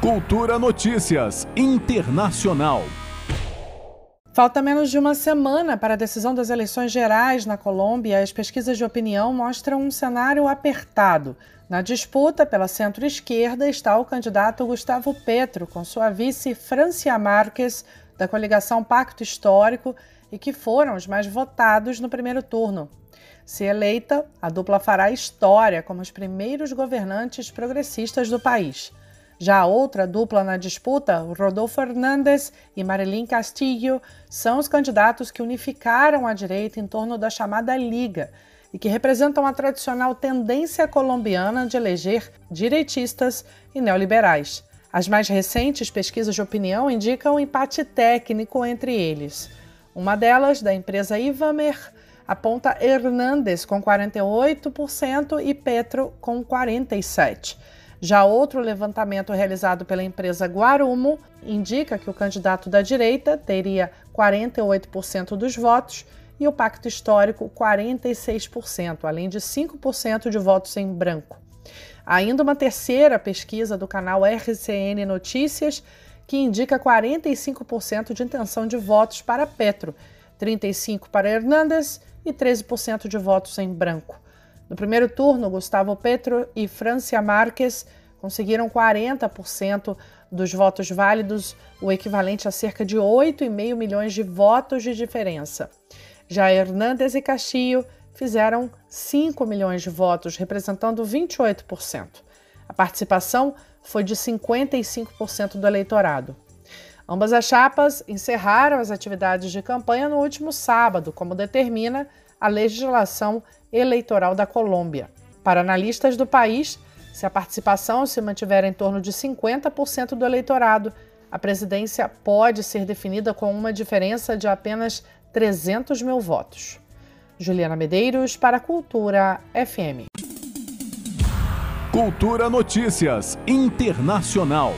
Cultura Notícias Internacional. Falta menos de uma semana para a decisão das eleições gerais na Colômbia. As pesquisas de opinião mostram um cenário apertado. Na disputa pela centro-esquerda está o candidato Gustavo Petro, com sua vice Francia Marques, da coligação Pacto Histórico, e que foram os mais votados no primeiro turno. Se eleita, a dupla fará história como os primeiros governantes progressistas do país. Já a outra dupla na disputa, Rodolfo Hernández e Marilyn Castillo, são os candidatos que unificaram a direita em torno da chamada Liga e que representam a tradicional tendência colombiana de eleger direitistas e neoliberais. As mais recentes pesquisas de opinião indicam um empate técnico entre eles. Uma delas, da empresa Ivamer, aponta Hernández com 48% e Petro com 47%. Já outro levantamento realizado pela empresa Guarumo indica que o candidato da direita teria 48% dos votos e o Pacto Histórico 46%, além de 5% de votos em branco. Ainda uma terceira pesquisa do canal RCN Notícias que indica 45% de intenção de votos para Petro, 35% para Hernandes e 13% de votos em branco. No primeiro turno, Gustavo Petro e Francia Marques conseguiram 40% dos votos válidos, o equivalente a cerca de 8,5 milhões de votos de diferença. Já Hernandes e Castillo fizeram 5 milhões de votos, representando 28%. A participação foi de 55% do eleitorado. Ambas as chapas encerraram as atividades de campanha no último sábado, como determina a legislação eleitoral da Colômbia. Para analistas do país, se a participação se mantiver em torno de 50% do eleitorado, a presidência pode ser definida com uma diferença de apenas 300 mil votos. Juliana Medeiros para a Cultura FM. Cultura Notícias Internacional.